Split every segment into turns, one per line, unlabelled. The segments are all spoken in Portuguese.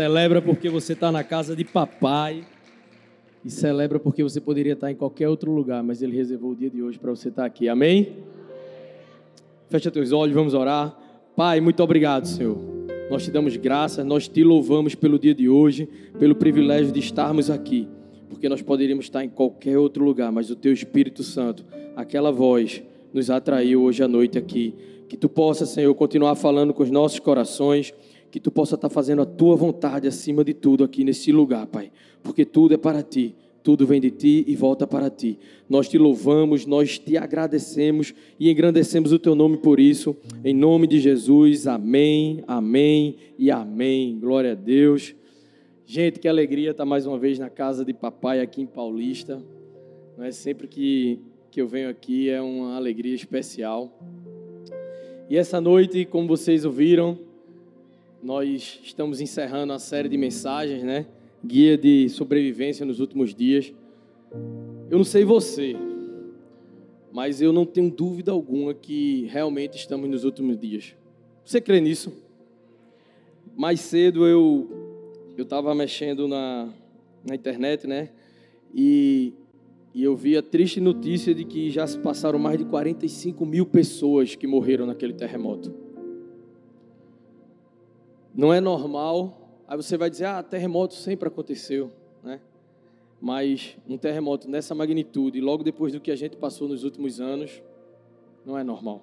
Celebra porque você está na casa de papai. E celebra porque você poderia estar em qualquer outro lugar, mas Ele reservou o dia de hoje para você estar aqui. Amém? Fecha teus olhos, vamos orar. Pai, muito obrigado, Senhor. Nós te damos graças, nós te louvamos pelo dia de hoje, pelo privilégio de estarmos aqui, porque nós poderíamos estar em qualquer outro lugar, mas o Teu Espírito Santo, aquela voz, nos atraiu hoje à noite aqui. Que Tu possa, Senhor, continuar falando com os nossos corações que tu possa estar fazendo a tua vontade acima de tudo aqui nesse lugar, Pai, porque tudo é para ti. Tudo vem de ti e volta para ti. Nós te louvamos, nós te agradecemos e engrandecemos o teu nome por isso. Em nome de Jesus, amém, amém e amém. Glória a Deus. Gente, que alegria estar mais uma vez na casa de papai aqui em Paulista. Não é sempre que, que eu venho aqui, é uma alegria especial. E essa noite, como vocês ouviram, nós estamos encerrando a série de mensagens, né? Guia de sobrevivência nos últimos dias. Eu não sei você, mas eu não tenho dúvida alguma que realmente estamos nos últimos dias. Você crê nisso? Mais cedo eu eu estava mexendo na, na internet, né? E, e eu vi a triste notícia de que já se passaram mais de 45 mil pessoas que morreram naquele terremoto. Não é normal. Aí você vai dizer, ah, terremoto sempre aconteceu, né? Mas um terremoto nessa magnitude, logo depois do que a gente passou nos últimos anos, não é normal.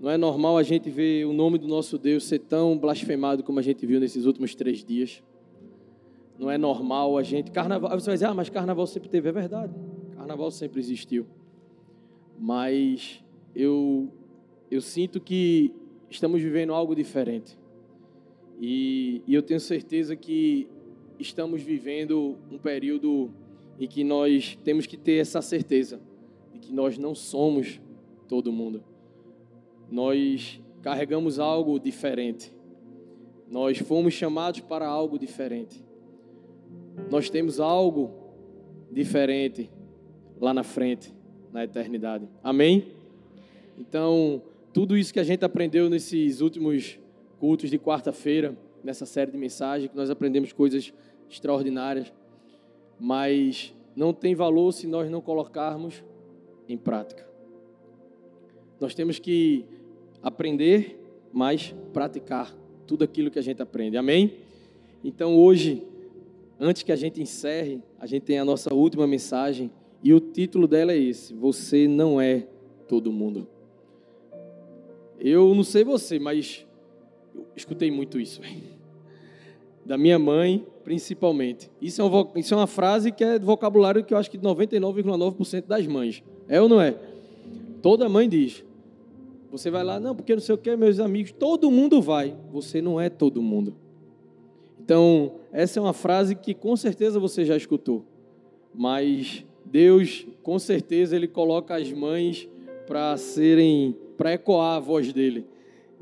Não é normal a gente ver o nome do nosso Deus ser tão blasfemado como a gente viu nesses últimos três dias. Não é normal a gente. Carnaval. Você vai dizer, ah, mas carnaval sempre teve. É verdade. Carnaval sempre existiu. Mas eu, eu sinto que estamos vivendo algo diferente. E, e eu tenho certeza que estamos vivendo um período em que nós temos que ter essa certeza de que nós não somos todo mundo. Nós carregamos algo diferente. Nós fomos chamados para algo diferente. Nós temos algo diferente lá na frente, na eternidade. Amém? Então, tudo isso que a gente aprendeu nesses últimos cultos de quarta-feira, nessa série de mensagens, que nós aprendemos coisas extraordinárias, mas não tem valor se nós não colocarmos em prática. Nós temos que aprender, mas praticar tudo aquilo que a gente aprende. Amém? Então hoje, antes que a gente encerre, a gente tem a nossa última mensagem e o título dela é esse: Você não é todo mundo. Eu não sei você, mas eu escutei muito isso. Da minha mãe, principalmente. Isso é, um, isso é uma frase que é vocabulário que eu acho que 99,9% das mães. É ou não é? Toda mãe diz. Você vai lá, não, porque não sei o que, meus amigos, todo mundo vai. Você não é todo mundo. Então, essa é uma frase que com certeza você já escutou. Mas Deus, com certeza, Ele coloca as mães para serem, para ecoar a voz dele.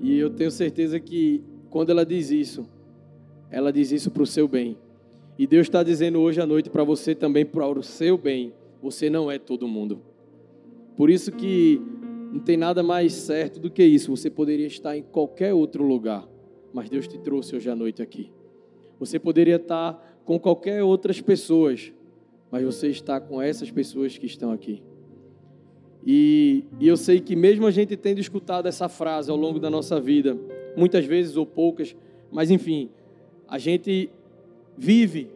E eu tenho certeza que quando ela diz isso, ela diz isso para o seu bem. E Deus está dizendo hoje à noite para você também, para o seu bem. Você não é todo mundo. Por isso que não tem nada mais certo do que isso. Você poderia estar em qualquer outro lugar, mas Deus te trouxe hoje à noite aqui. Você poderia estar com qualquer outras pessoas, mas você está com essas pessoas que estão aqui. E, e, eu sei que mesmo a gente tendo escutado essa frase ao longo da nossa vida, muitas vezes ou poucas, mas enfim, a gente vive,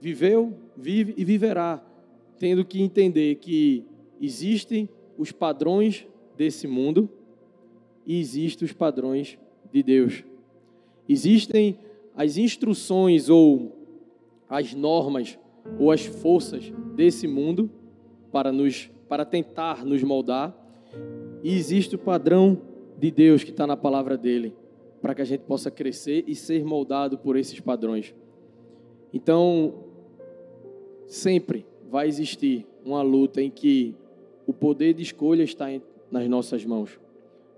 viveu, vive e viverá, tendo que entender que existem os padrões desse mundo e existem os padrões de Deus. Existem as instruções ou as normas ou as forças desse mundo para nos para tentar nos moldar. E existe o padrão de Deus que está na palavra dele, para que a gente possa crescer e ser moldado por esses padrões. Então, sempre vai existir uma luta em que o poder de escolha está nas nossas mãos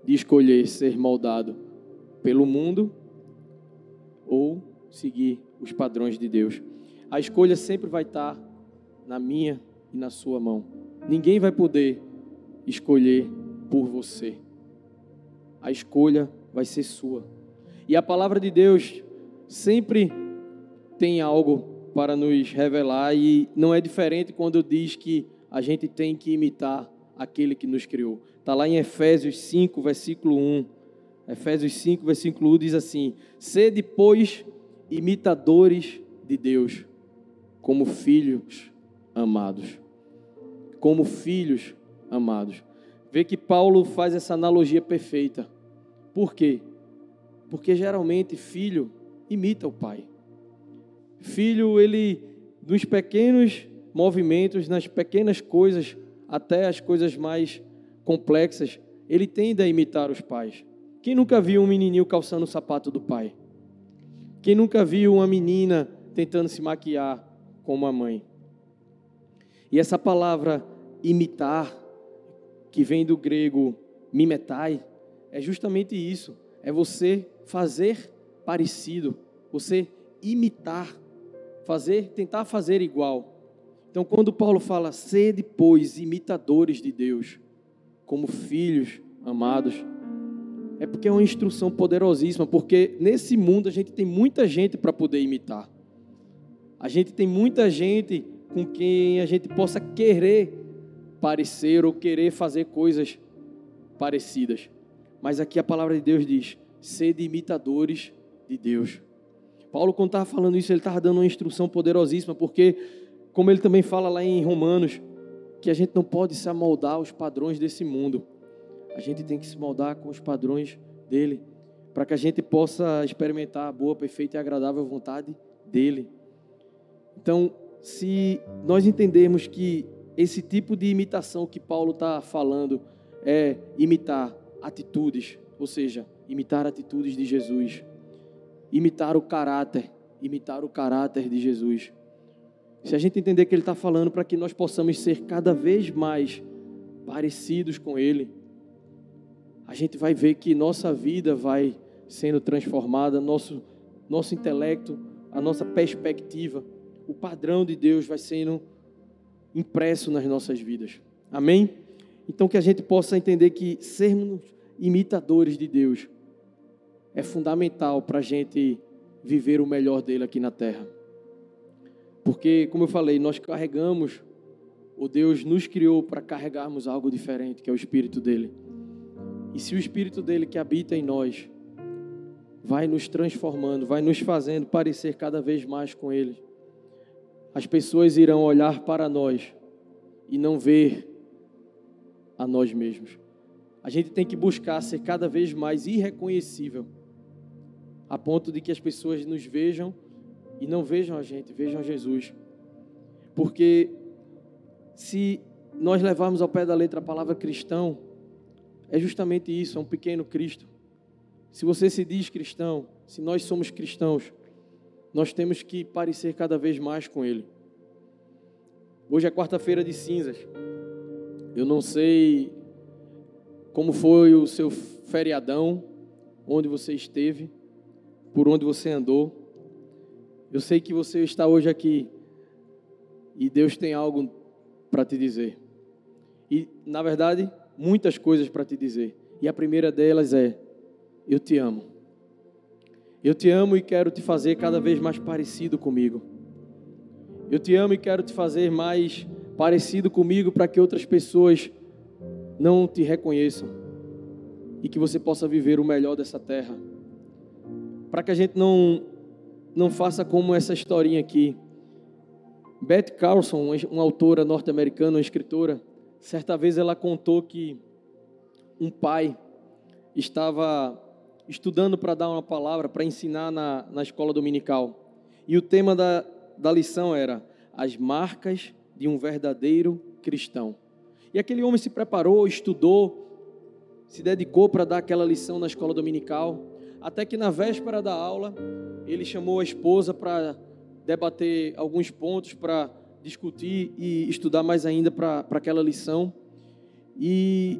de escolher ser moldado pelo mundo ou seguir os padrões de Deus. A escolha sempre vai estar na minha e na sua mão. Ninguém vai poder escolher por você. A escolha vai ser sua. E a palavra de Deus sempre tem algo para nos revelar e não é diferente quando diz que a gente tem que imitar aquele que nos criou. Está lá em Efésios 5, versículo 1. Efésios 5, versículo 1 diz assim: Sede, pois, imitadores de Deus, como filhos amados. Como filhos amados. Vê que Paulo faz essa analogia perfeita. Por quê? Porque geralmente filho imita o pai. Filho, ele, nos pequenos movimentos, nas pequenas coisas, até as coisas mais complexas, ele tende a imitar os pais. Quem nunca viu um menininho calçando o sapato do pai? Quem nunca viu uma menina tentando se maquiar como a mãe? E essa palavra imitar, que vem do grego mimetai, é justamente isso. É você fazer parecido, você imitar, fazer, tentar fazer igual. Então, quando Paulo fala, sede, pois, imitadores de Deus, como filhos amados, é porque é uma instrução poderosíssima, porque nesse mundo a gente tem muita gente para poder imitar. A gente tem muita gente com quem a gente possa querer parecer ou querer fazer coisas parecidas. Mas aqui a palavra de Deus diz: sede imitadores de Deus. Paulo, quando estava falando isso, ele estava dando uma instrução poderosíssima, porque, como ele também fala lá em Romanos, que a gente não pode se amoldar aos padrões desse mundo. A gente tem que se moldar com os padrões dele, para que a gente possa experimentar a boa, perfeita e agradável vontade dele. Então, se nós entendermos que esse tipo de imitação que Paulo está falando é imitar atitudes, ou seja, imitar atitudes de Jesus, imitar o caráter, imitar o caráter de Jesus. Se a gente entender que ele está falando para que nós possamos ser cada vez mais parecidos com Ele, a gente vai ver que nossa vida vai sendo transformada, nosso, nosso intelecto, a nossa perspectiva, o padrão de Deus vai sendo impresso nas nossas vidas. Amém? Então que a gente possa entender que sermos imitadores de Deus é fundamental para a gente viver o melhor dele aqui na terra. Porque, como eu falei, nós carregamos, o Deus nos criou para carregarmos algo diferente, que é o Espírito dele. E se o Espírito dele que habita em nós vai nos transformando, vai nos fazendo parecer cada vez mais com ele, as pessoas irão olhar para nós e não ver a nós mesmos. A gente tem que buscar ser cada vez mais irreconhecível, a ponto de que as pessoas nos vejam e não vejam a gente, vejam Jesus. Porque se nós levarmos ao pé da letra a palavra cristão, é justamente isso, é um pequeno Cristo. Se você se diz cristão, se nós somos cristãos, nós temos que parecer cada vez mais com Ele. Hoje é quarta-feira de cinzas. Eu não sei como foi o seu feriadão, onde você esteve, por onde você andou. Eu sei que você está hoje aqui e Deus tem algo para te dizer. E, na verdade, muitas coisas para te dizer. E a primeira delas é: Eu te amo. Eu te amo e quero te fazer cada vez mais parecido comigo. Eu te amo e quero te fazer mais parecido comigo para que outras pessoas não te reconheçam e que você possa viver o melhor dessa terra. Para que a gente não não faça como essa historinha aqui. Beth Carlson, uma autora norte-americana, uma escritora, Certa vez ela contou que um pai estava estudando para dar uma palavra, para ensinar na, na escola dominical. E o tema da, da lição era as marcas de um verdadeiro cristão. E aquele homem se preparou, estudou, se dedicou para dar aquela lição na escola dominical, até que na véspera da aula ele chamou a esposa para debater alguns pontos, para discutir e estudar mais ainda para aquela lição. E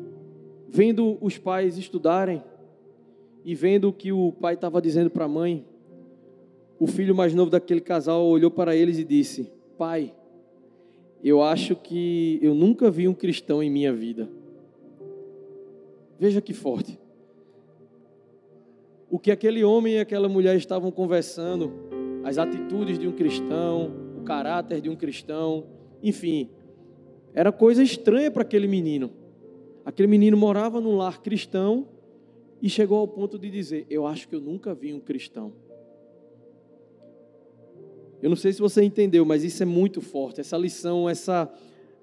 vendo os pais estudarem e vendo o que o pai estava dizendo para a mãe, o filho mais novo daquele casal olhou para eles e disse: Pai, eu acho que eu nunca vi um cristão em minha vida. Veja que forte. o que aquele homem e aquela mulher estavam conversando, as atitudes de um cristão, o caráter de um cristão, enfim, era coisa estranha para aquele menino. Aquele menino morava num lar cristão e chegou ao ponto de dizer: Eu acho que eu nunca vi um cristão. Eu não sei se você entendeu, mas isso é muito forte. Essa lição, essa,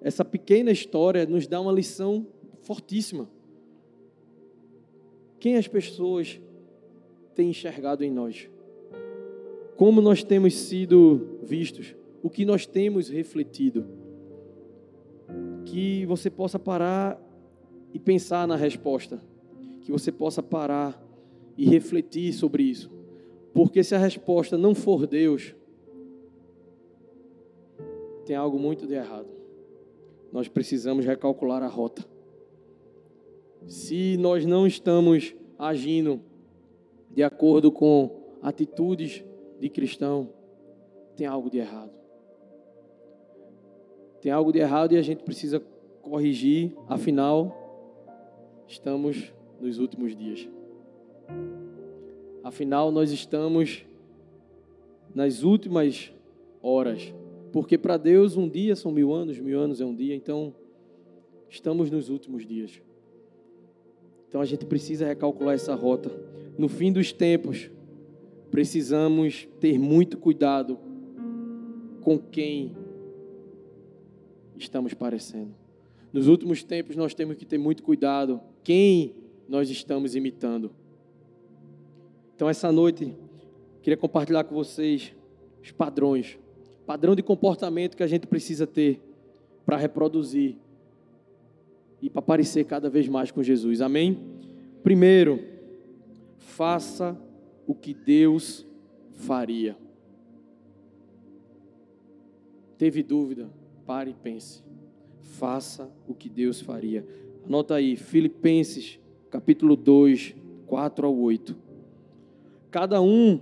essa pequena história nos dá uma lição fortíssima. Quem as pessoas têm enxergado em nós? Como nós temos sido vistos? O que nós temos refletido? Que você possa parar e pensar na resposta. Que você possa parar e refletir sobre isso. Porque se a resposta não for Deus, tem algo muito de errado. Nós precisamos recalcular a rota. Se nós não estamos agindo de acordo com atitudes de cristão, tem algo de errado. Tem algo de errado e a gente precisa corrigir, afinal, estamos nos últimos dias. Afinal, nós estamos nas últimas horas porque para Deus um dia são mil anos, mil anos é um dia, então estamos nos últimos dias. Então a gente precisa recalcular essa rota. No fim dos tempos, precisamos ter muito cuidado com quem estamos parecendo. Nos últimos tempos, nós temos que ter muito cuidado quem nós estamos imitando. Então, essa noite, queria compartilhar com vocês os padrões padrão de comportamento que a gente precisa ter para reproduzir e para parecer cada vez mais com Jesus. Amém? Primeiro, faça o que Deus faria. Teve dúvida? Pare e pense. Faça o que Deus faria. Anota aí, Filipenses, capítulo 2, 4 ao 8. Cada um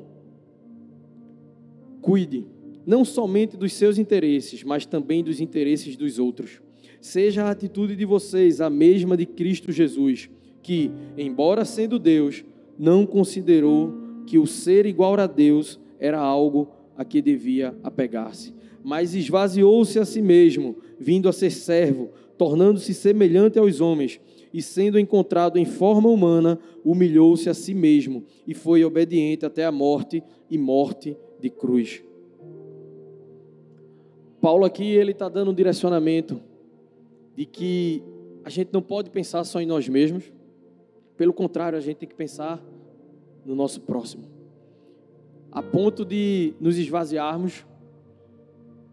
cuide não somente dos seus interesses, mas também dos interesses dos outros. Seja a atitude de vocês a mesma de Cristo Jesus, que, embora sendo Deus, não considerou que o ser igual a Deus era algo a que devia apegar-se, mas esvaziou-se a si mesmo, vindo a ser servo, tornando-se semelhante aos homens, e sendo encontrado em forma humana, humilhou-se a si mesmo e foi obediente até a morte e morte de cruz. Paulo aqui ele está dando um direcionamento de que a gente não pode pensar só em nós mesmos. Pelo contrário, a gente tem que pensar no nosso próximo. A ponto de nos esvaziarmos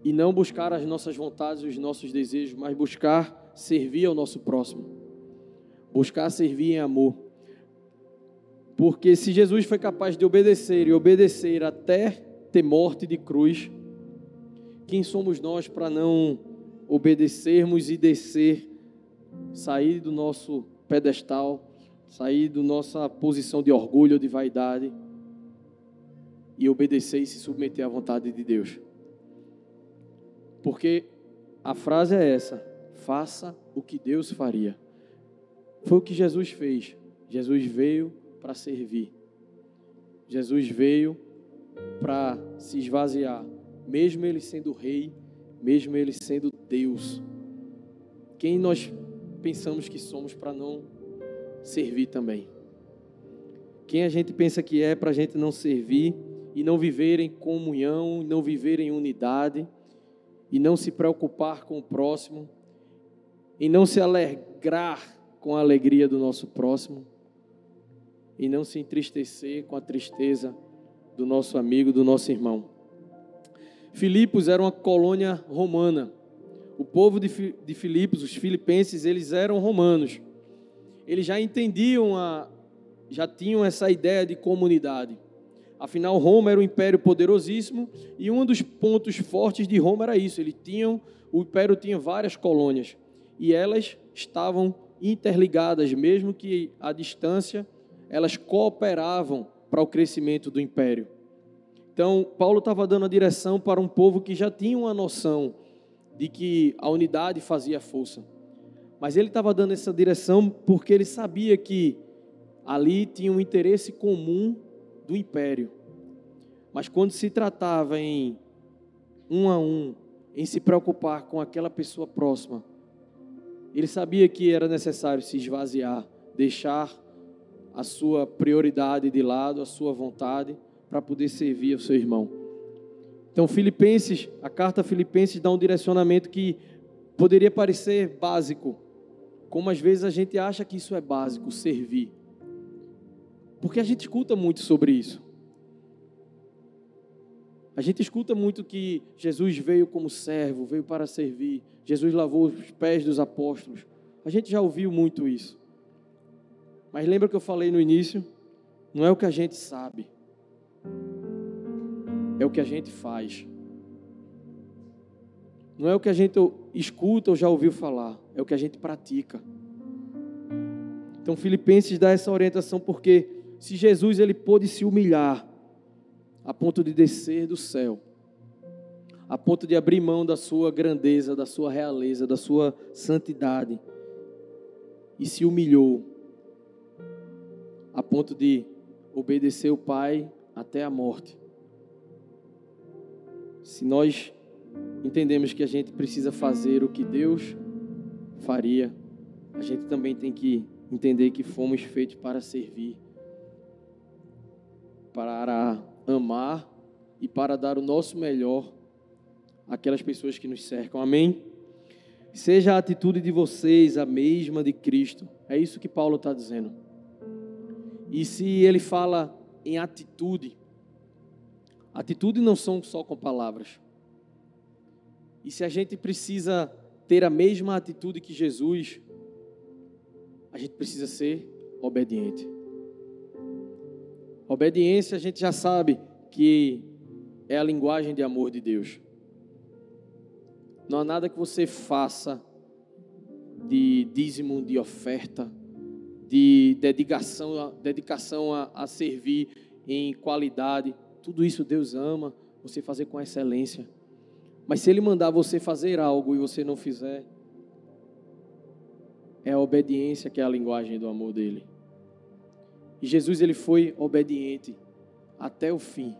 e não buscar as nossas vontades, os nossos desejos, mas buscar servir ao nosso próximo. Buscar servir em amor. Porque se Jesus foi capaz de obedecer e obedecer até ter morte de cruz, quem somos nós para não obedecermos e descer, sair do nosso pedestal, sair da nossa posição de orgulho de vaidade e obedecer e se submeter à vontade de Deus? Porque a frase é essa: faça o que Deus faria. Foi o que Jesus fez. Jesus veio para servir. Jesus veio para se esvaziar mesmo ele sendo rei, mesmo ele sendo Deus. Quem nós pensamos que somos para não servir também? Quem a gente pensa que é para a gente não servir e não viver em comunhão, não viver em unidade e não se preocupar com o próximo e não se alegrar com a alegria do nosso próximo e não se entristecer com a tristeza do nosso amigo, do nosso irmão. Filipos era uma colônia romana. O povo de, de Filipos, os filipenses, eles eram romanos. Eles já entendiam, a, já tinham essa ideia de comunidade. Afinal, Roma era um império poderosíssimo e um dos pontos fortes de Roma era isso. Ele tinha, o império tinha várias colônias e elas estavam interligadas, mesmo que à distância, elas cooperavam para o crescimento do império. Então, Paulo estava dando a direção para um povo que já tinha uma noção de que a unidade fazia força. Mas ele estava dando essa direção porque ele sabia que Ali tinha um interesse comum do império. Mas quando se tratava em um a um, em se preocupar com aquela pessoa próxima, ele sabia que era necessário se esvaziar, deixar a sua prioridade de lado, a sua vontade, para poder servir ao seu irmão. Então, Filipenses, a carta Filipenses dá um direcionamento que poderia parecer básico, como às vezes a gente acha que isso é básico, servir. Porque a gente escuta muito sobre isso. A gente escuta muito que Jesus veio como servo, veio para servir. Jesus lavou os pés dos apóstolos. A gente já ouviu muito isso. Mas lembra que eu falei no início? Não é o que a gente sabe, é o que a gente faz. Não é o que a gente escuta ou já ouviu falar, é o que a gente pratica. Então Filipenses dá essa orientação porque se Jesus ele pôde se humilhar a ponto de descer do céu, a ponto de abrir mão da sua grandeza, da sua realeza, da sua santidade, e se humilhou a ponto de obedecer o Pai até a morte. Se nós entendemos que a gente precisa fazer o que Deus faria, a gente também tem que entender que fomos feitos para servir, para amar e para dar o nosso melhor àquelas pessoas que nos cercam. Amém? Seja a atitude de vocês a mesma de Cristo. É isso que Paulo está dizendo. E se ele fala em atitude, atitude não são só com palavras. E se a gente precisa ter a mesma atitude que Jesus, a gente precisa ser obediente. Obediência a gente já sabe que é a linguagem de amor de Deus. Não há nada que você faça de dízimo, de oferta, de dedicação, dedicação a, a servir em qualidade. Tudo isso Deus ama você fazer com excelência. Mas se Ele mandar você fazer algo e você não fizer, é a obediência que é a linguagem do amor dele. E Jesus ele foi obediente até o fim.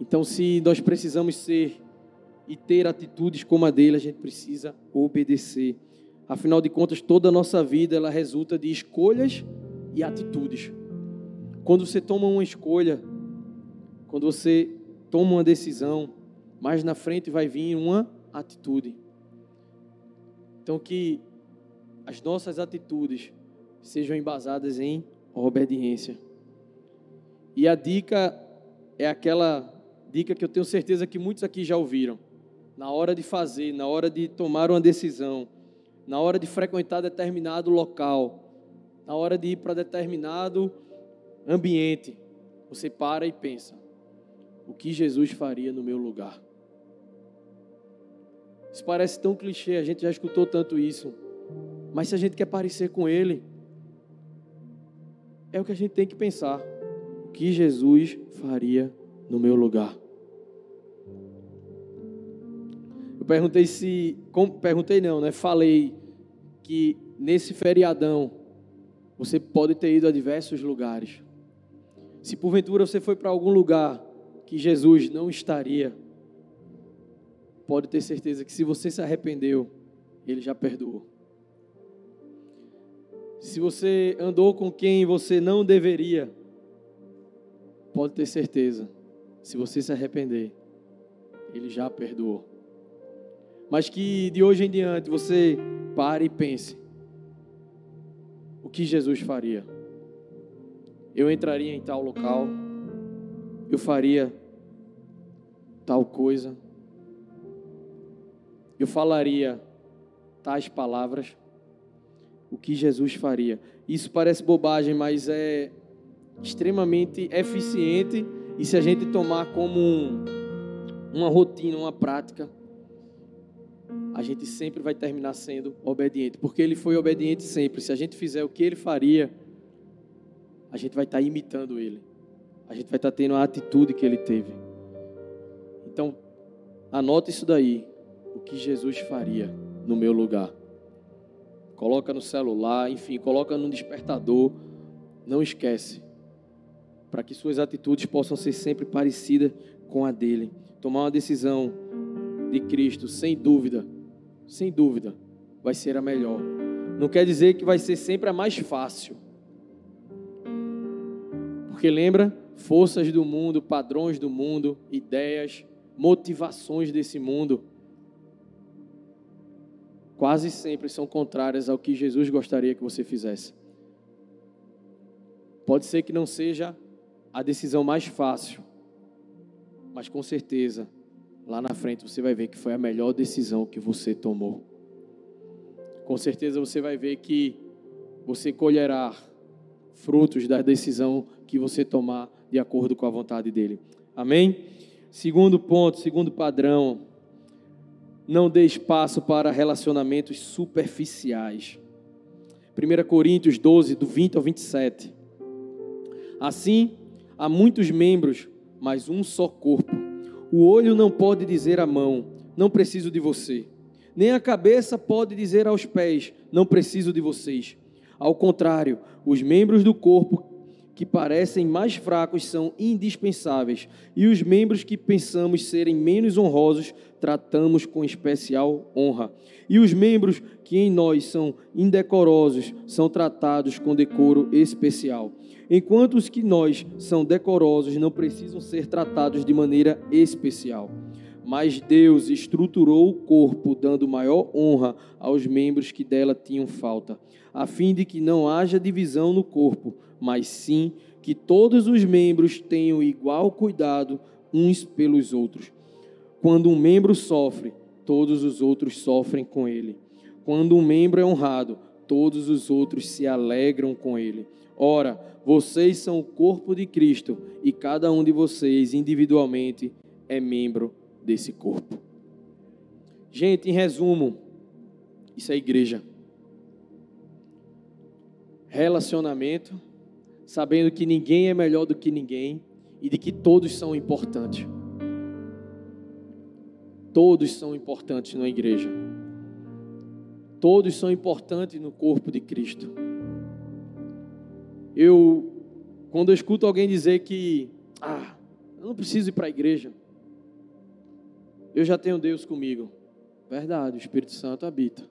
Então, se nós precisamos ser e ter atitudes como a dele, a gente precisa obedecer. Afinal de contas, toda a nossa vida ela resulta de escolhas e atitudes. Quando você toma uma escolha, quando você toma uma decisão, mais na frente vai vir uma atitude. Então que as nossas atitudes sejam embasadas em obediência. E a dica é aquela dica que eu tenho certeza que muitos aqui já ouviram. Na hora de fazer, na hora de tomar uma decisão, na hora de frequentar determinado local, na hora de ir para determinado ambiente, você para e pensa: o que Jesus faria no meu lugar? Isso parece tão clichê, a gente já escutou tanto isso. Mas se a gente quer parecer com Ele, é o que a gente tem que pensar. O que Jesus faria no meu lugar? Eu perguntei se. perguntei não, né? Falei que nesse feriadão você pode ter ido a diversos lugares. Se porventura você foi para algum lugar que Jesus não estaria, pode ter certeza que se você se arrependeu, Ele já perdoou. Se você andou com quem você não deveria, pode ter certeza, se você se arrepender, Ele já perdoou. Mas que de hoje em diante você pare e pense: o que Jesus faria? Eu entraria em tal local, eu faria tal coisa, eu falaria tais palavras o que Jesus faria. Isso parece bobagem, mas é extremamente eficiente e se a gente tomar como um, uma rotina, uma prática, a gente sempre vai terminar sendo obediente, porque ele foi obediente sempre. Se a gente fizer o que ele faria, a gente vai estar imitando ele. A gente vai estar tendo a atitude que ele teve. Então, anota isso daí, o que Jesus faria no meu lugar coloca no celular, enfim, coloca no despertador Não esquece. Para que suas atitudes possam ser sempre parecidas com a dele. Tomar uma decisão de Cristo, sem dúvida, sem dúvida, vai ser a melhor. Não quer dizer que vai ser sempre a mais fácil. Porque lembra, forças do mundo, padrões do mundo, ideias, motivações desse mundo, quase sempre são contrárias ao que Jesus gostaria que você fizesse. Pode ser que não seja a decisão mais fácil, mas com certeza, lá na frente você vai ver que foi a melhor decisão que você tomou. Com certeza você vai ver que você colherá frutos da decisão que você tomar de acordo com a vontade dele. Amém? Segundo ponto, segundo padrão, não dê espaço para relacionamentos superficiais. 1 Coríntios 12, do 20 ao 27. Assim, há muitos membros, mas um só corpo. O olho não pode dizer à mão: Não preciso de você. Nem a cabeça pode dizer aos pés: Não preciso de vocês. Ao contrário, os membros do corpo que parecem mais fracos são indispensáveis, e os membros que pensamos serem menos honrosos tratamos com especial honra. E os membros que em nós são indecorosos são tratados com decoro especial. Enquanto os que nós são decorosos não precisam ser tratados de maneira especial. Mas Deus estruturou o corpo, dando maior honra aos membros que dela tinham falta, a fim de que não haja divisão no corpo, mas sim que todos os membros tenham igual cuidado uns pelos outros. Quando um membro sofre, todos os outros sofrem com ele. Quando um membro é honrado, todos os outros se alegram com ele. Ora, vocês são o corpo de Cristo e cada um de vocês individualmente é membro desse corpo. Gente, em resumo, isso é igreja. Relacionamento sabendo que ninguém é melhor do que ninguém e de que todos são importantes. Todos são importantes na igreja. Todos são importantes no corpo de Cristo. Eu, quando eu escuto alguém dizer que, ah, eu não preciso ir para a igreja, eu já tenho Deus comigo. Verdade, o Espírito Santo habita.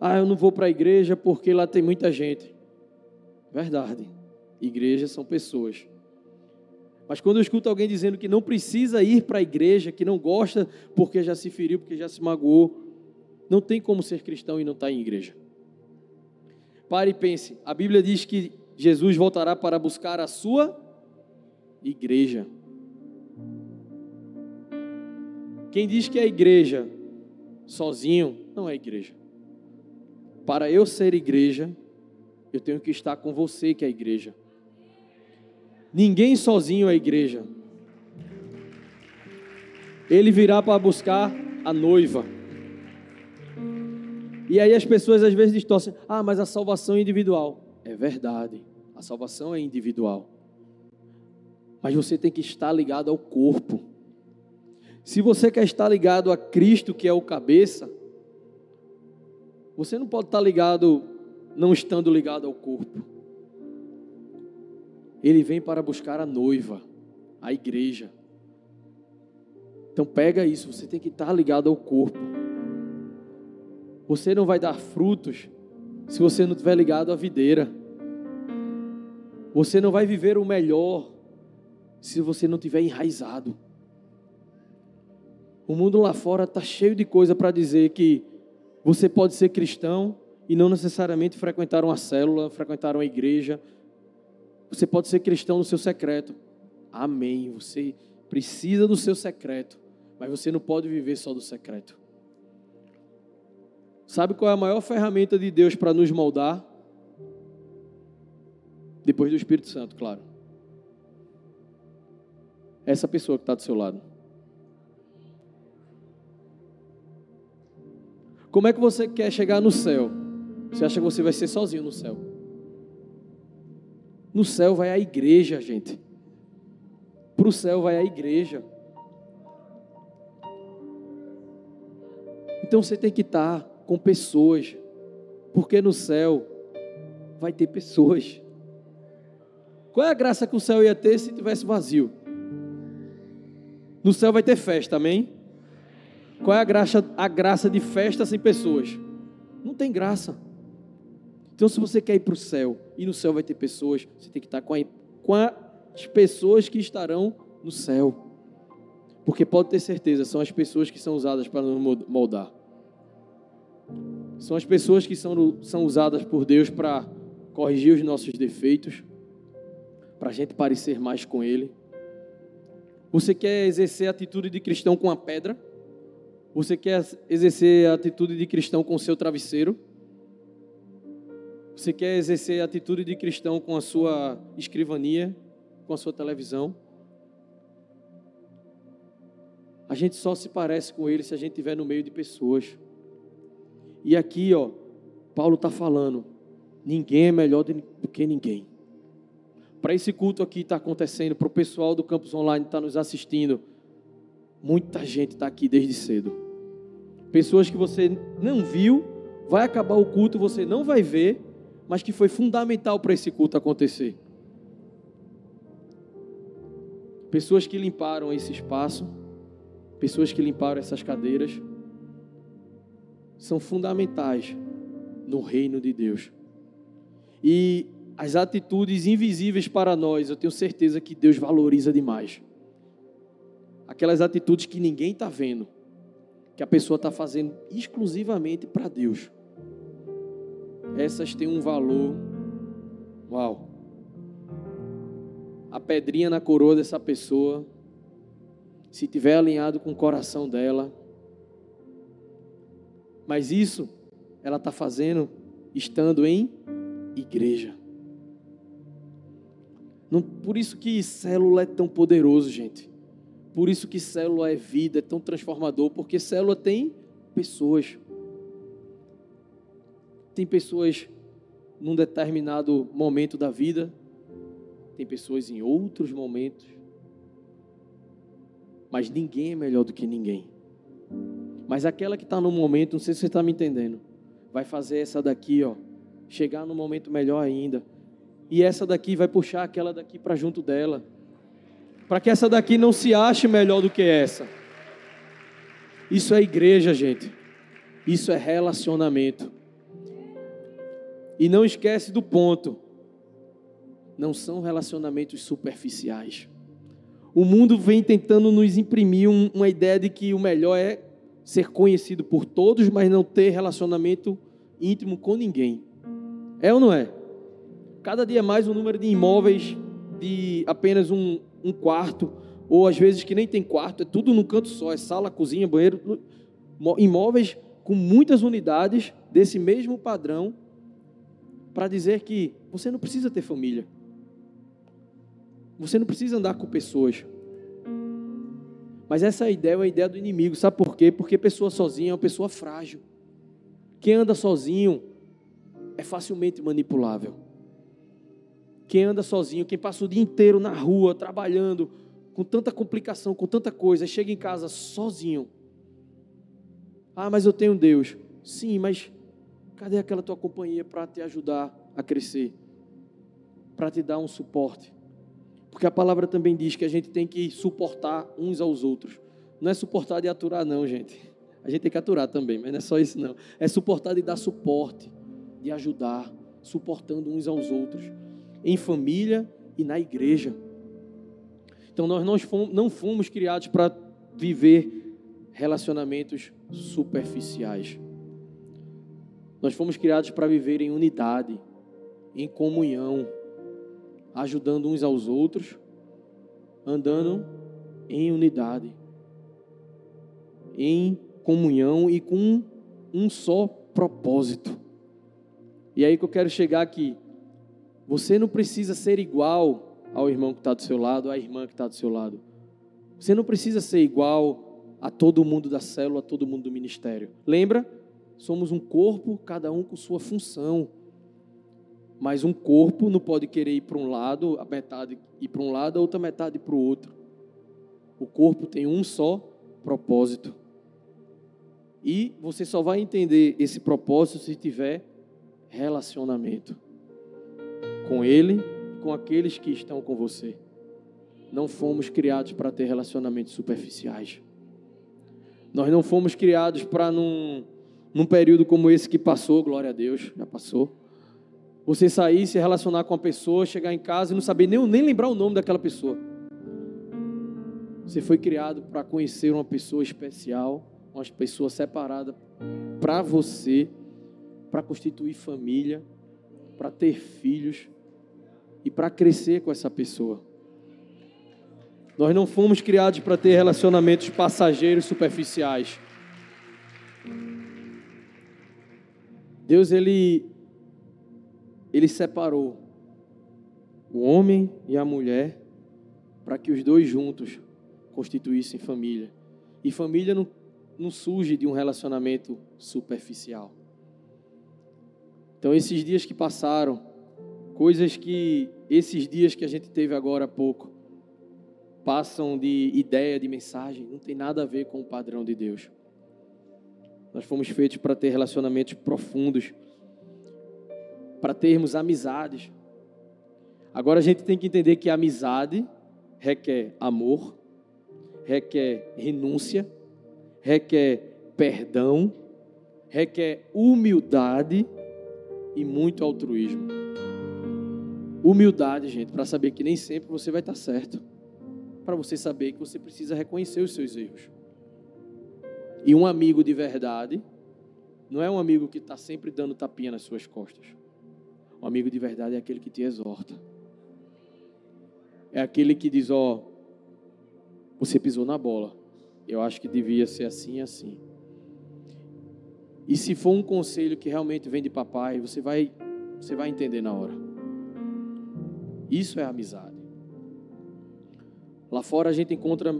Ah, eu não vou para a igreja porque lá tem muita gente. Verdade. Igrejas são pessoas. Mas quando eu escuto alguém dizendo que não precisa ir para a igreja, que não gosta porque já se feriu, porque já se magoou, não tem como ser cristão e não estar tá em igreja. Pare e pense. A Bíblia diz que Jesus voltará para buscar a sua igreja. Quem diz que é igreja sozinho, não é igreja. Para eu ser igreja, eu tenho que estar com você, que é a igreja. Ninguém sozinho é a igreja. Ele virá para buscar a noiva. E aí as pessoas às vezes distorcem: ah, mas a salvação é individual. É verdade, a salvação é individual. Mas você tem que estar ligado ao corpo. Se você quer estar ligado a Cristo, que é o cabeça, você não pode estar ligado não estando ligado ao corpo. Ele vem para buscar a noiva, a igreja. Então pega isso, você tem que estar ligado ao corpo. Você não vai dar frutos se você não estiver ligado à videira. Você não vai viver o melhor se você não estiver enraizado. O mundo lá fora está cheio de coisa para dizer que você pode ser cristão e não necessariamente frequentar uma célula, frequentar uma igreja. Você pode ser cristão no seu secreto. Amém. Você precisa do seu secreto, mas você não pode viver só do secreto. Sabe qual é a maior ferramenta de Deus para nos moldar? Depois do Espírito Santo, claro. Essa pessoa que está do seu lado. Como é que você quer chegar no céu? Você acha que você vai ser sozinho no céu? No céu vai a igreja, gente. Para o céu vai a igreja. Então você tem que estar com pessoas, porque no céu vai ter pessoas. Qual é a graça que o céu ia ter se tivesse vazio? No céu vai ter festa, amém? Qual é a graça, a graça de festa sem pessoas? Não tem graça. Então, se você quer ir para o céu e no céu vai ter pessoas, você tem que estar com, a, com as pessoas que estarão no céu. Porque pode ter certeza, são as pessoas que são usadas para nos moldar. São as pessoas que são, são usadas por Deus para corrigir os nossos defeitos, para a gente parecer mais com Ele. Você quer exercer a atitude de cristão com a pedra? Você quer exercer a atitude de cristão com o seu travesseiro? Você quer exercer a atitude de cristão com a sua escrivania, com a sua televisão? A gente só se parece com ele se a gente estiver no meio de pessoas. E aqui, ó, Paulo está falando: ninguém é melhor do que ninguém. Para esse culto aqui está acontecendo, para o pessoal do campus online estar tá nos assistindo, muita gente está aqui desde cedo. Pessoas que você não viu, vai acabar o culto, você não vai ver, mas que foi fundamental para esse culto acontecer. Pessoas que limparam esse espaço, pessoas que limparam essas cadeiras, são fundamentais no reino de Deus. E as atitudes invisíveis para nós, eu tenho certeza que Deus valoriza demais. Aquelas atitudes que ninguém está vendo, que a pessoa está fazendo exclusivamente para Deus. Essas têm um valor. Uau! A pedrinha na coroa dessa pessoa, se tiver alinhado com o coração dela, mas isso ela está fazendo estando em igreja. Não, por isso que célula é tão poderoso, gente. Por isso que célula é vida, é tão transformador, porque célula tem pessoas. Tem pessoas num determinado momento da vida, tem pessoas em outros momentos. Mas ninguém é melhor do que ninguém. Mas aquela que está no momento, não sei se você está me entendendo, vai fazer essa daqui, ó, chegar no momento melhor ainda. E essa daqui vai puxar aquela daqui para junto dela. Para que essa daqui não se ache melhor do que essa. Isso é igreja, gente. Isso é relacionamento. E não esquece do ponto. Não são relacionamentos superficiais. O mundo vem tentando nos imprimir uma ideia de que o melhor é ser conhecido por todos, mas não ter relacionamento íntimo com ninguém. É ou não é? Cada dia mais o número de imóveis de apenas um, um quarto, ou às vezes que nem tem quarto, é tudo num canto só, é sala, cozinha, banheiro, imóveis com muitas unidades desse mesmo padrão, para dizer que você não precisa ter família. Você não precisa andar com pessoas. Mas essa ideia é a ideia do inimigo. Sabe por quê? Porque pessoa sozinha é uma pessoa frágil. Quem anda sozinho é facilmente manipulável. Quem anda sozinho, quem passa o dia inteiro na rua, trabalhando, com tanta complicação, com tanta coisa, chega em casa sozinho. Ah, mas eu tenho Deus. Sim, mas cadê aquela tua companhia para te ajudar a crescer? Para te dar um suporte? Porque a palavra também diz que a gente tem que suportar uns aos outros. Não é suportar de aturar, não, gente. A gente tem que aturar também, mas não é só isso, não. É suportar de dar suporte, de ajudar, suportando uns aos outros, em família e na igreja. Então, nós não fomos, não fomos criados para viver relacionamentos superficiais. Nós fomos criados para viver em unidade, em comunhão ajudando uns aos outros, andando em unidade, em comunhão e com um só propósito. E aí que eu quero chegar aqui. Você não precisa ser igual ao irmão que está do seu lado, à irmã que está do seu lado. Você não precisa ser igual a todo mundo da célula, a todo mundo do ministério. Lembra? Somos um corpo, cada um com sua função. Mas um corpo não pode querer ir para um lado, a metade ir para um lado, a outra metade para o outro. O corpo tem um só propósito. E você só vai entender esse propósito se tiver relacionamento com Ele, com aqueles que estão com você. Não fomos criados para ter relacionamentos superficiais. Nós não fomos criados para, num, num período como esse que passou, glória a Deus, já passou. Você sair, se relacionar com a pessoa, chegar em casa e não saber nem, nem lembrar o nome daquela pessoa. Você foi criado para conhecer uma pessoa especial, uma pessoa separada para você, para constituir família, para ter filhos e para crescer com essa pessoa. Nós não fomos criados para ter relacionamentos passageiros superficiais. Deus ele ele separou o homem e a mulher para que os dois juntos constituíssem família. E família não, não surge de um relacionamento superficial. Então, esses dias que passaram, coisas que esses dias que a gente teve agora há pouco, passam de ideia, de mensagem, não tem nada a ver com o padrão de Deus. Nós fomos feitos para ter relacionamentos profundos, para termos amizades. Agora a gente tem que entender que a amizade requer amor, requer renúncia, requer perdão, requer humildade e muito altruísmo. Humildade, gente, para saber que nem sempre você vai estar certo. Para você saber que você precisa reconhecer os seus erros. E um amigo de verdade não é um amigo que está sempre dando tapinha nas suas costas. Um amigo de verdade é aquele que te exorta. É aquele que diz: Ó, oh, você pisou na bola. Eu acho que devia ser assim e assim. E se for um conselho que realmente vem de papai, você vai, você vai entender na hora. Isso é amizade. Lá fora a gente encontra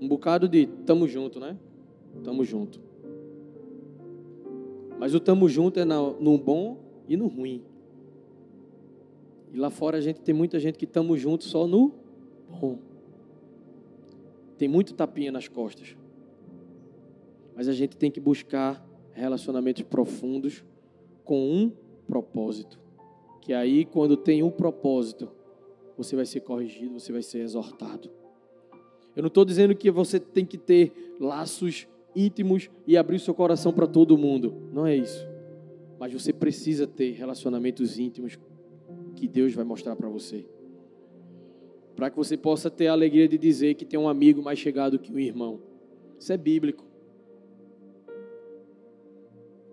um bocado de tamo junto, né? Tamo junto. Mas o tamo junto é no bom e no ruim. E lá fora a gente tem muita gente que tamo junto só no bom. Tem muito tapinha nas costas. Mas a gente tem que buscar relacionamentos profundos com um propósito. Que aí, quando tem um propósito, você vai ser corrigido, você vai ser exortado. Eu não estou dizendo que você tem que ter laços íntimos e abrir o seu coração para todo mundo. Não é isso. Mas você precisa ter relacionamentos íntimos que Deus vai mostrar para você para que você possa ter a alegria de dizer que tem um amigo mais chegado que um irmão. Isso é bíblico.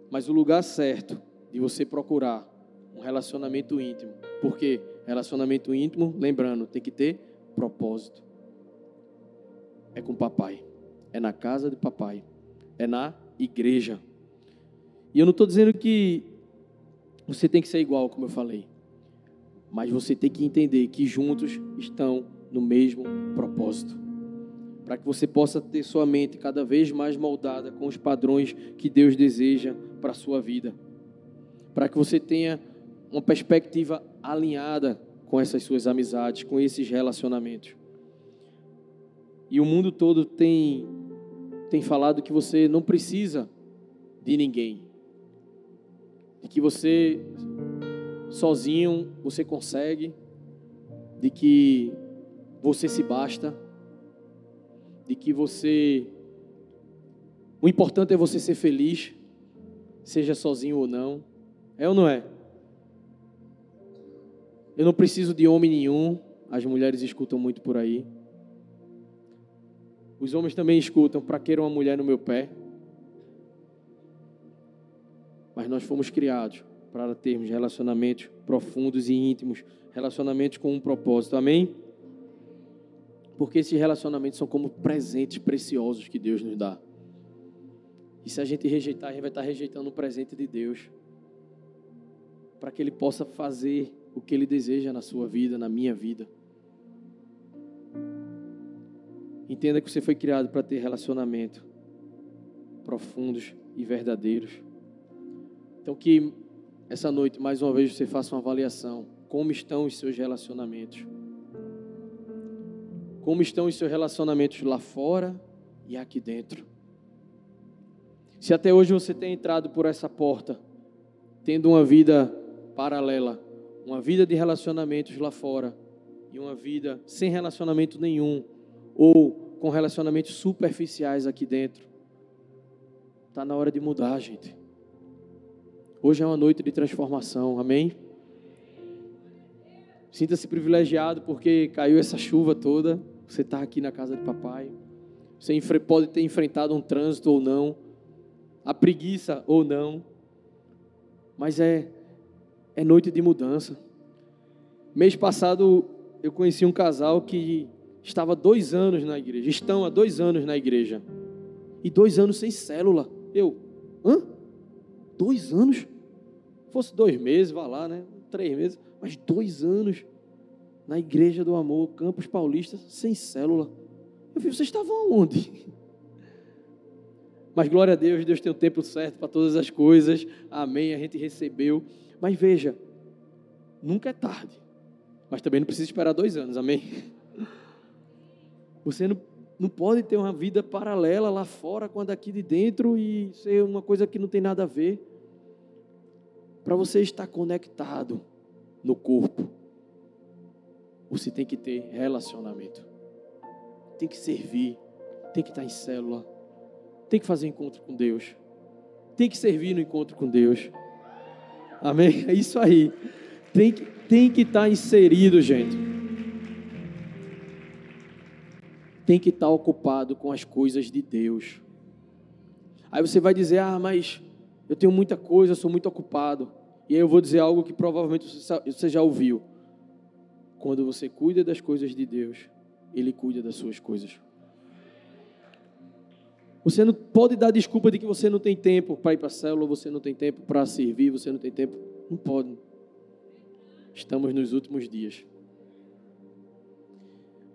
Mas o lugar certo de você procurar um relacionamento íntimo, porque relacionamento íntimo, lembrando, tem que ter propósito. É com papai, é na casa de papai, é na igreja. E eu não estou dizendo que você tem que ser igual, como eu falei. Mas você tem que entender que juntos estão no mesmo propósito. Para que você possa ter sua mente cada vez mais moldada com os padrões que Deus deseja para a sua vida. Para que você tenha uma perspectiva alinhada com essas suas amizades, com esses relacionamentos. E o mundo todo tem, tem falado que você não precisa de ninguém. De que você sozinho você consegue, de que você se basta, de que você. O importante é você ser feliz, seja sozinho ou não. É ou não é? Eu não preciso de homem nenhum, as mulheres escutam muito por aí. Os homens também escutam, para que uma mulher no meu pé? Mas nós fomos criados para termos relacionamentos profundos e íntimos, relacionamentos com um propósito. Amém? Porque esses relacionamentos são como presentes preciosos que Deus nos dá. E se a gente rejeitar, a gente vai estar rejeitando o presente de Deus. Para que Ele possa fazer o que Ele deseja na sua vida, na minha vida. Entenda que você foi criado para ter relacionamento profundos e verdadeiros. Então, que essa noite, mais uma vez, você faça uma avaliação. Como estão os seus relacionamentos? Como estão os seus relacionamentos lá fora e aqui dentro? Se até hoje você tem entrado por essa porta, tendo uma vida paralela, uma vida de relacionamentos lá fora e uma vida sem relacionamento nenhum ou com relacionamentos superficiais aqui dentro. Está na hora de mudar, gente. Hoje é uma noite de transformação, amém? Sinta-se privilegiado porque caiu essa chuva toda. Você está aqui na casa de papai. Você pode ter enfrentado um trânsito ou não, a preguiça ou não, mas é, é noite de mudança. Mês passado eu conheci um casal que estava dois anos na igreja, estão há dois anos na igreja, e dois anos sem célula. Eu, hã? Dois anos? Fosse dois meses, vá lá, né? Três meses, mas dois anos na igreja do amor, Campos Paulista, sem célula. Eu falei, vocês estavam onde? Mas glória a Deus, Deus tem o tempo certo para todas as coisas. Amém. A gente recebeu. Mas veja, nunca é tarde. Mas também não precisa esperar dois anos. Amém. Você não, não pode ter uma vida paralela lá fora quando aqui de dentro e ser uma coisa que não tem nada a ver. Para você estar conectado no corpo, você tem que ter relacionamento, tem que servir, tem que estar em célula, tem que fazer encontro com Deus, tem que servir no encontro com Deus. Amém? É isso aí. Tem que, tem que estar inserido, gente. Tem que estar ocupado com as coisas de Deus. Aí você vai dizer: Ah, mas eu tenho muita coisa, eu sou muito ocupado. E aí eu vou dizer algo que provavelmente você já ouviu. Quando você cuida das coisas de Deus, Ele cuida das suas coisas. Você não pode dar desculpa de que você não tem tempo para ir para a célula, você não tem tempo para servir, você não tem tempo. Não pode. Estamos nos últimos dias.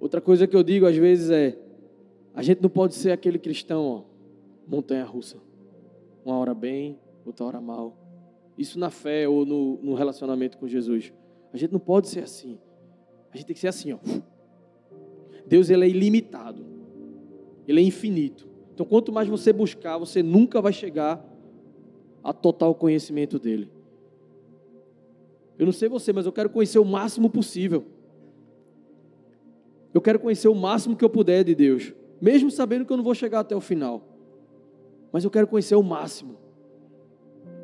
Outra coisa que eu digo às vezes é: a gente não pode ser aquele cristão, ó, montanha russa. Uma hora bem, outra hora mal. Isso na fé ou no, no relacionamento com Jesus. A gente não pode ser assim. A gente tem que ser assim, ó. Deus ele é ilimitado. Ele é infinito. Então, quanto mais você buscar, você nunca vai chegar a total conhecimento dele. Eu não sei você, mas eu quero conhecer o máximo possível. Eu quero conhecer o máximo que eu puder de Deus, mesmo sabendo que eu não vou chegar até o final. Mas eu quero conhecer o máximo.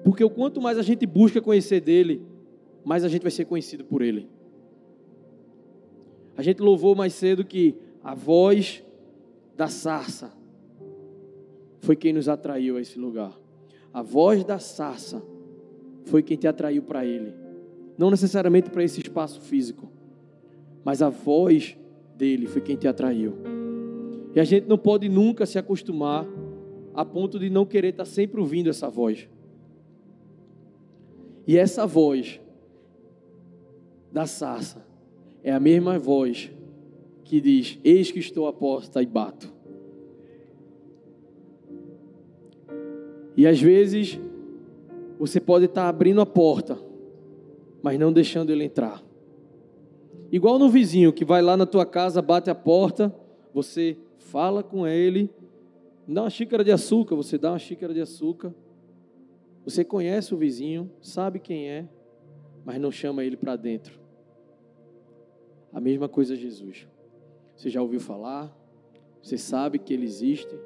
Porque o quanto mais a gente busca conhecer dele, mais a gente vai ser conhecido por ele. A gente louvou mais cedo que a voz da sarça foi quem nos atraiu a esse lugar. A voz da sarça foi quem te atraiu para ele. Não necessariamente para esse espaço físico, mas a voz dele foi quem te atraiu. E a gente não pode nunca se acostumar a ponto de não querer estar sempre ouvindo essa voz. E essa voz da sarça é a mesma voz que diz: Eis que estou à porta e bato. E às vezes você pode estar abrindo a porta, mas não deixando ele entrar. Igual no vizinho que vai lá na tua casa, bate a porta, você fala com ele, dá uma xícara de açúcar, você dá uma xícara de açúcar. Você conhece o vizinho, sabe quem é, mas não chama ele para dentro. A mesma coisa Jesus. Você já ouviu falar? Você sabe que ele existe?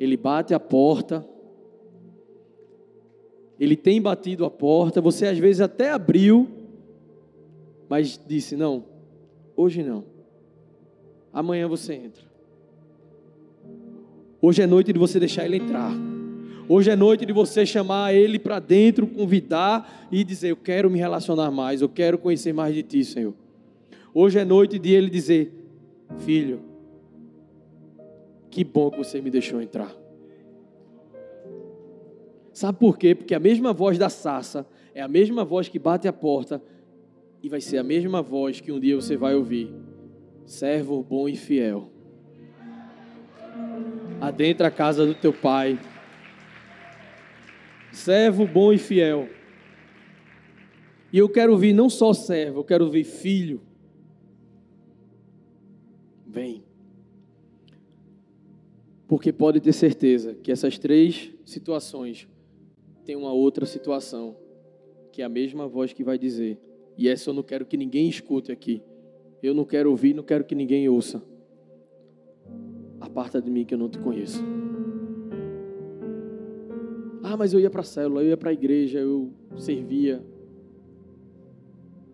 Ele bate a porta. Ele tem batido a porta, você às vezes até abriu, mas disse: Não, hoje não. Amanhã você entra. Hoje é noite de você deixar ele entrar. Hoje é noite de você chamar ele para dentro, convidar e dizer: Eu quero me relacionar mais, eu quero conhecer mais de ti, Senhor. Hoje é noite de ele dizer: Filho, que bom que você me deixou entrar. Sabe por quê? Porque a mesma voz da sassa é a mesma voz que bate a porta e vai ser a mesma voz que um dia você vai ouvir: servo bom e fiel. Adentra a casa do teu pai. Servo bom e fiel. E eu quero ouvir não só servo, eu quero ouvir filho. Vem. Porque pode ter certeza que essas três situações têm uma outra situação, que é a mesma voz que vai dizer: E essa eu não quero que ninguém escute aqui. Eu não quero ouvir, não quero que ninguém ouça. Aparta de mim que eu não te conheço. Ah, mas eu ia para a célula, eu ia para a igreja, eu servia.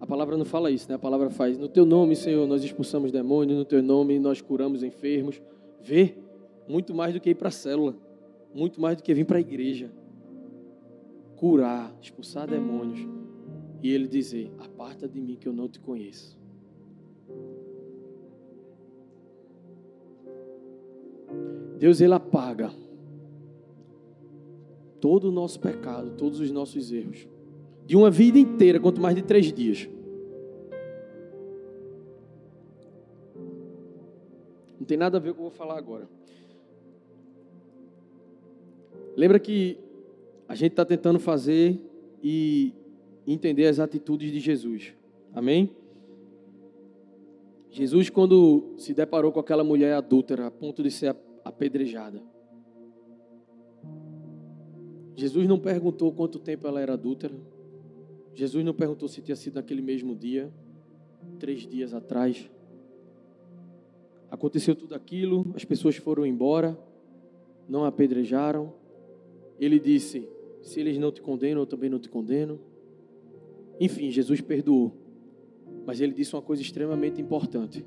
A palavra não fala isso, né? A palavra faz: No teu nome, Senhor, nós expulsamos demônios, no teu nome nós curamos enfermos. Vê, muito mais do que ir para a célula, muito mais do que vir para a igreja. Curar, expulsar demônios. E ele dizer: Aparta de mim que eu não te conheço. Deus, Ele apaga todo o nosso pecado, todos os nossos erros, de uma vida inteira, quanto mais de três dias. Não tem nada a ver com o que eu vou falar agora. Lembra que a gente está tentando fazer e entender as atitudes de Jesus. Amém? Jesus, quando se deparou com aquela mulher adúltera, a ponto de ser apedrejada. Jesus não perguntou quanto tempo ela era adúltera. Jesus não perguntou se tinha sido naquele mesmo dia, três dias atrás. Aconteceu tudo aquilo, as pessoas foram embora, não apedrejaram. Ele disse: Se eles não te condenam, eu também não te condeno. Enfim, Jesus perdoou. Mas ele disse uma coisa extremamente importante.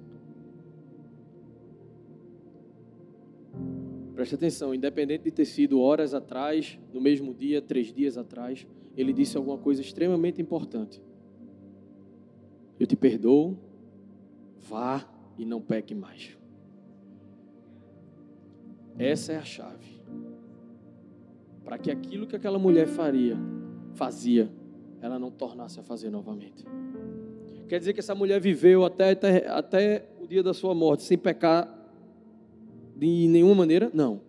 Preste atenção, independente de ter sido horas atrás, no mesmo dia, três dias atrás, ele disse alguma coisa extremamente importante. Eu te perdoo, vá e não peque mais. Essa é a chave. Para que aquilo que aquela mulher faria, fazia, ela não tornasse a fazer novamente. Quer dizer que essa mulher viveu até, até, até o dia da sua morte sem pecar de nenhuma maneira? Não.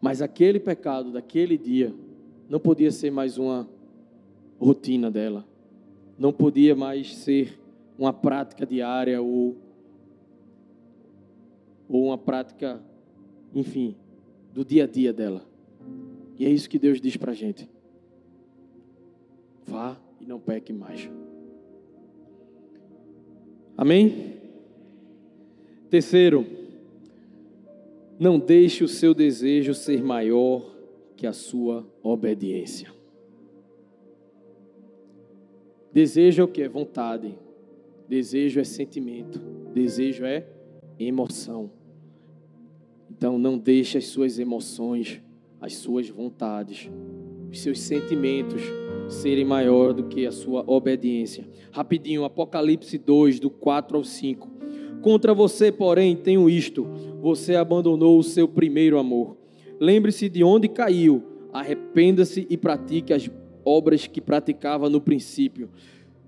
Mas aquele pecado daquele dia não podia ser mais uma rotina dela. Não podia mais ser uma prática diária ou, ou uma prática, enfim, do dia a dia dela. E é isso que Deus diz para a gente. Vá e não peque mais. Amém? Terceiro, não deixe o seu desejo ser maior que a sua obediência. Desejo é o que? É vontade. Desejo é sentimento. Desejo é emoção. Então não deixe as suas emoções, as suas vontades, os seus sentimentos serem maior do que a sua obediência. Rapidinho, Apocalipse 2, do 4 ao 5. Contra você, porém, tenho isto: você abandonou o seu primeiro amor. Lembre-se de onde caiu, arrependa-se e pratique as obras que praticava no princípio.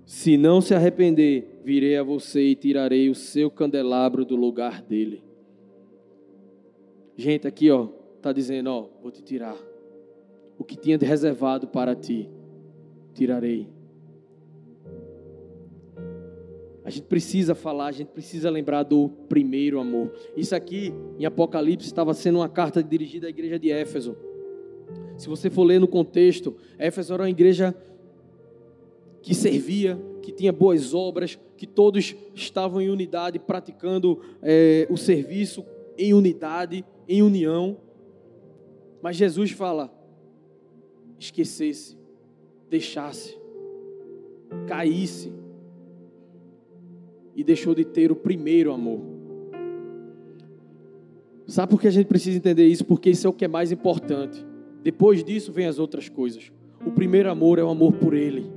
Se não se arrepender, virei a você e tirarei o seu candelabro do lugar dele. Gente, aqui ó, tá dizendo, ó, vou te tirar. O que tinha reservado para ti, tirarei. A gente precisa falar, a gente precisa lembrar do primeiro amor. Isso aqui em Apocalipse estava sendo uma carta dirigida à igreja de Éfeso. Se você for ler no contexto, Éfeso era uma igreja que servia, que tinha boas obras, que todos estavam em unidade, praticando é, o serviço em unidade, em união. Mas Jesus fala: esquecesse, deixasse, caísse e deixou de ter o primeiro amor. Sabe por que a gente precisa entender isso? Porque isso é o que é mais importante. Depois disso vem as outras coisas. O primeiro amor é o amor por Ele.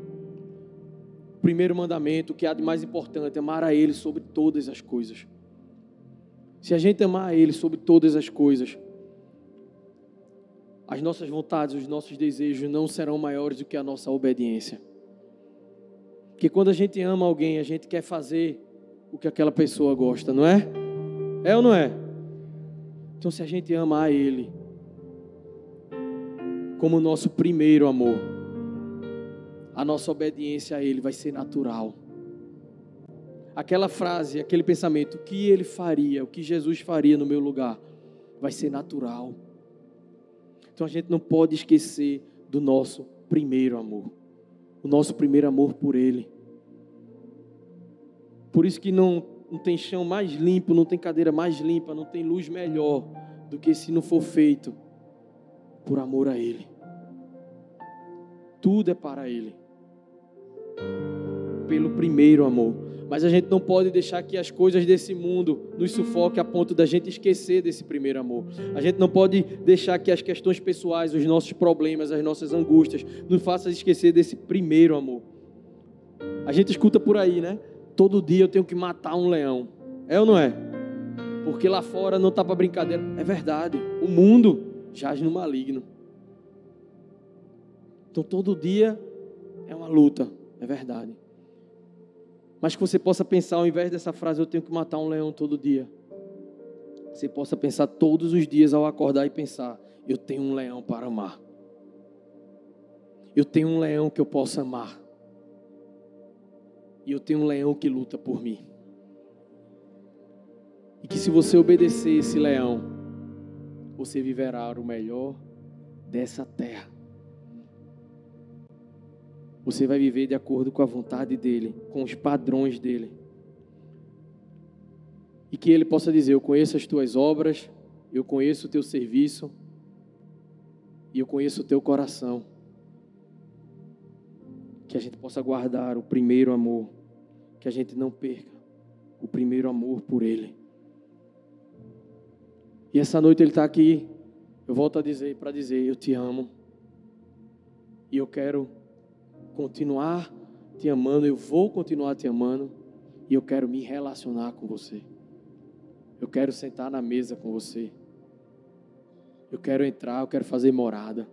O primeiro mandamento, o que há de mais importante, é amar a Ele sobre todas as coisas. Se a gente amar a Ele sobre todas as coisas, as nossas vontades, os nossos desejos não serão maiores do que a nossa obediência. Porque quando a gente ama alguém, a gente quer fazer o que aquela pessoa gosta, não é? É ou não é? Então, se a gente ama a Ele como nosso primeiro amor, a nossa obediência a Ele vai ser natural. Aquela frase, aquele pensamento, o que Ele faria, o que Jesus faria no meu lugar, vai ser natural. Então a gente não pode esquecer do nosso primeiro amor. o nosso primeiro amor por Ele. Por isso que não, não tem chão mais limpo, não tem cadeira mais limpa, não tem luz melhor do que se não for feito por amor a Ele. Tudo é para Ele. Pelo primeiro amor. Mas a gente não pode deixar que as coisas desse mundo nos sufoquem a ponto da gente esquecer desse primeiro amor. A gente não pode deixar que as questões pessoais, os nossos problemas, as nossas angústias nos façam esquecer desse primeiro amor. A gente escuta por aí, né? Todo dia eu tenho que matar um leão. É ou não é? Porque lá fora não está para brincadeira. É verdade. O mundo jaz no maligno. Então todo dia é uma luta. É verdade. Mas que você possa pensar, ao invés dessa frase, eu tenho que matar um leão todo dia. Você possa pensar todos os dias ao acordar e pensar: eu tenho um leão para amar. Eu tenho um leão que eu possa amar. E eu tenho um leão que luta por mim. E que se você obedecer esse leão, você viverá o melhor dessa terra. Você vai viver de acordo com a vontade dele, com os padrões dele. E que ele possa dizer: Eu conheço as tuas obras, eu conheço o teu serviço, e eu conheço o teu coração. Que a gente possa guardar o primeiro amor, que a gente não perca o primeiro amor por ele. E essa noite ele está aqui, eu volto a dizer, para dizer: Eu te amo, e eu quero continuar te amando, eu vou continuar te amando e eu quero me relacionar com você. Eu quero sentar na mesa com você. Eu quero entrar, eu quero fazer morada.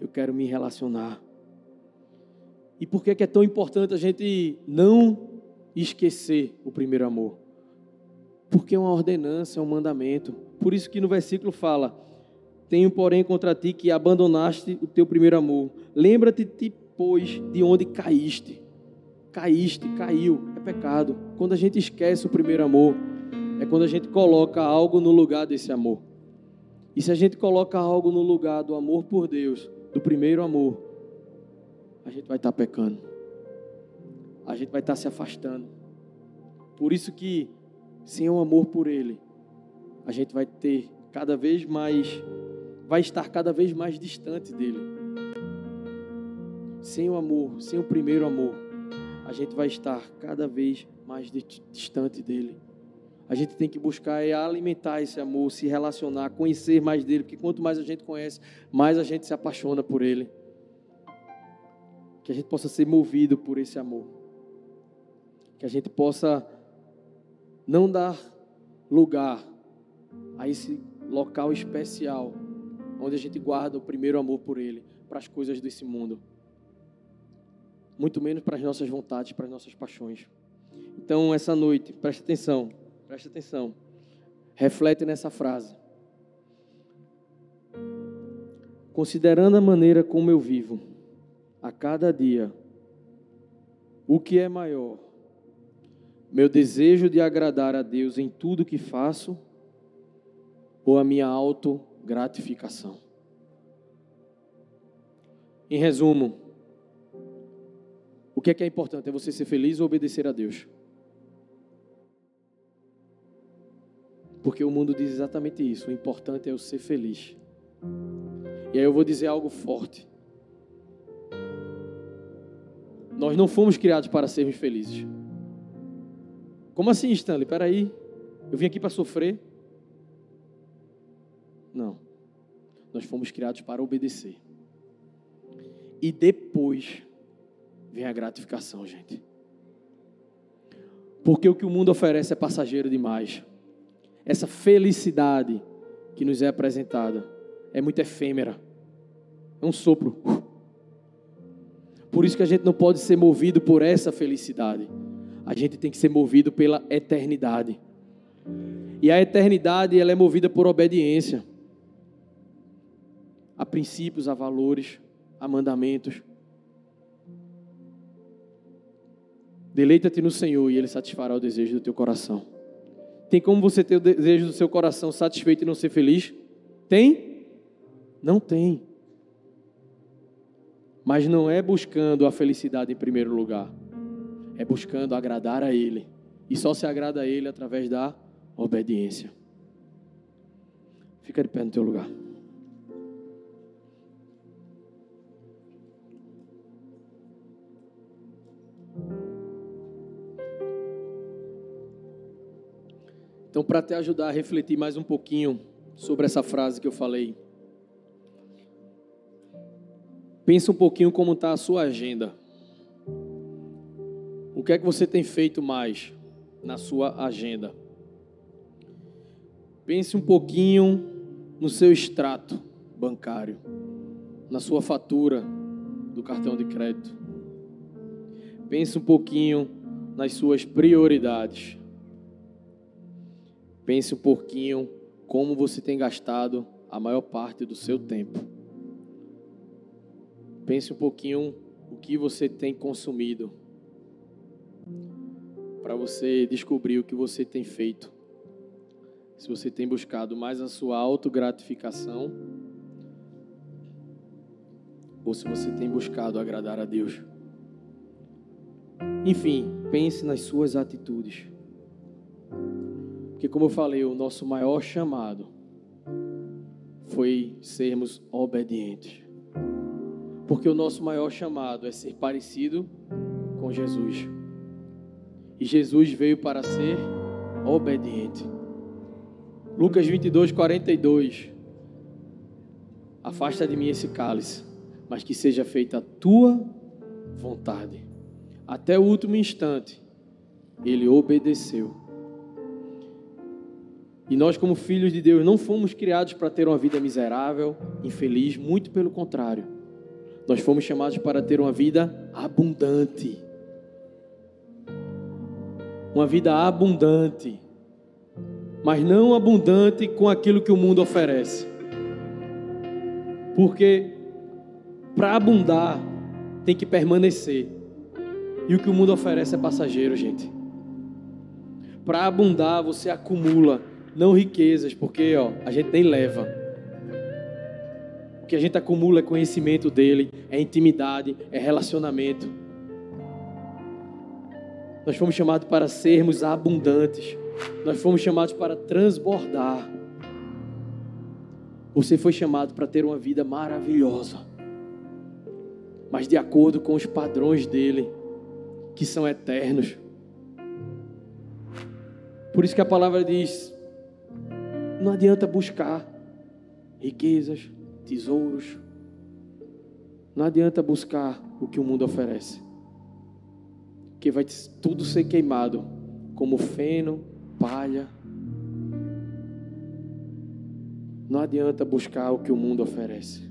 Eu quero me relacionar. E por que é tão importante a gente não esquecer o primeiro amor? Porque é uma ordenança, é um mandamento. Por isso que no versículo fala: tenho, porém, contra ti que abandonaste o teu primeiro amor. Lembra-te, pois, de onde caíste. Caíste, caiu, é pecado. Quando a gente esquece o primeiro amor, é quando a gente coloca algo no lugar desse amor. E se a gente coloca algo no lugar do amor por Deus, do primeiro amor, a gente vai estar pecando. A gente vai estar se afastando. Por isso que, sem o amor por Ele, a gente vai ter cada vez mais vai estar cada vez mais distante dele. Sem o amor, sem o primeiro amor, a gente vai estar cada vez mais distante dele. A gente tem que buscar é alimentar esse amor, se relacionar, conhecer mais dele, porque quanto mais a gente conhece, mais a gente se apaixona por ele. Que a gente possa ser movido por esse amor. Que a gente possa não dar lugar a esse local especial onde a gente guarda o primeiro amor por Ele, para as coisas desse mundo. Muito menos para as nossas vontades, para as nossas paixões. Então, essa noite, preste atenção, preste atenção. Reflete nessa frase. Considerando a maneira como eu vivo, a cada dia, o que é maior? Meu desejo de agradar a Deus em tudo que faço ou a minha auto gratificação. Em resumo, o que é que é importante? É você ser feliz ou obedecer a Deus? Porque o mundo diz exatamente isso. O importante é eu ser feliz. E aí eu vou dizer algo forte. Nós não fomos criados para sermos felizes. Como assim, Stanley? Peraí. Eu vim aqui para sofrer. Não. Nós fomos criados para obedecer. E depois vem a gratificação, gente. Porque o que o mundo oferece é passageiro demais. Essa felicidade que nos é apresentada é muito efêmera. É um sopro. Por isso que a gente não pode ser movido por essa felicidade. A gente tem que ser movido pela eternidade. E a eternidade ela é movida por obediência a princípios, a valores, a mandamentos. Deleita-te no Senhor e Ele satisfará o desejo do teu coração. Tem como você ter o desejo do seu coração satisfeito e não ser feliz? Tem? Não tem. Mas não é buscando a felicidade em primeiro lugar. É buscando agradar a Ele. E só se agrada a Ele através da obediência. Fica de pé no teu lugar. Então, para te ajudar a refletir mais um pouquinho sobre essa frase que eu falei, pensa um pouquinho como está a sua agenda. O que é que você tem feito mais na sua agenda? Pense um pouquinho no seu extrato bancário, na sua fatura do cartão de crédito. Pense um pouquinho nas suas prioridades. Pense um pouquinho como você tem gastado a maior parte do seu tempo. Pense um pouquinho o que você tem consumido para você descobrir o que você tem feito. Se você tem buscado mais a sua autogratificação ou se você tem buscado agradar a Deus. Enfim, pense nas suas atitudes. Porque, como eu falei, o nosso maior chamado foi sermos obedientes. Porque o nosso maior chamado é ser parecido com Jesus. E Jesus veio para ser obediente. Lucas 22, 42. Afasta de mim esse cálice, mas que seja feita a tua vontade. Até o último instante, ele obedeceu e nós, como filhos de Deus, não fomos criados para ter uma vida miserável, infeliz, muito pelo contrário. Nós fomos chamados para ter uma vida abundante. Uma vida abundante. Mas não abundante com aquilo que o mundo oferece. Porque para abundar tem que permanecer. E o que o mundo oferece é passageiro, gente. Para abundar, você acumula não riquezas, porque ó, a gente nem leva. O que a gente acumula é conhecimento dele, é intimidade, é relacionamento. Nós fomos chamados para sermos abundantes. Nós fomos chamados para transbordar. Você foi chamado para ter uma vida maravilhosa, mas de acordo com os padrões dele, que são eternos. Por isso que a palavra diz: não adianta buscar riquezas, tesouros. Não adianta buscar o que o mundo oferece. Que vai tudo ser queimado, como feno, palha. Não adianta buscar o que o mundo oferece.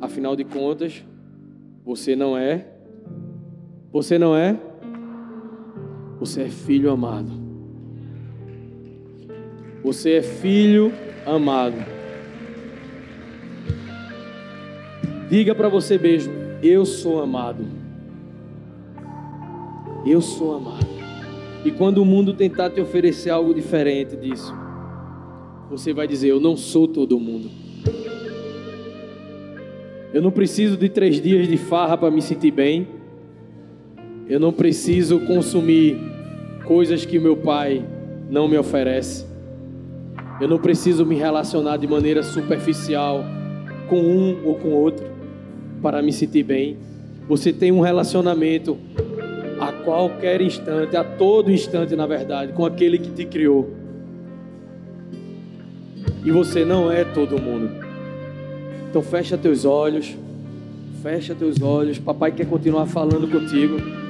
Afinal de contas, você não é. Você não é. Você é filho amado. Você é filho amado. Diga para você mesmo: Eu sou amado. Eu sou amado. E quando o mundo tentar te oferecer algo diferente disso, você vai dizer: Eu não sou todo mundo. Eu não preciso de três dias de farra para me sentir bem. Eu não preciso consumir coisas que meu pai não me oferece. Eu não preciso me relacionar de maneira superficial com um ou com outro para me sentir bem. Você tem um relacionamento a qualquer instante, a todo instante, na verdade, com aquele que te criou. E você não é todo mundo. Então fecha teus olhos. Fecha teus olhos. Papai quer continuar falando contigo.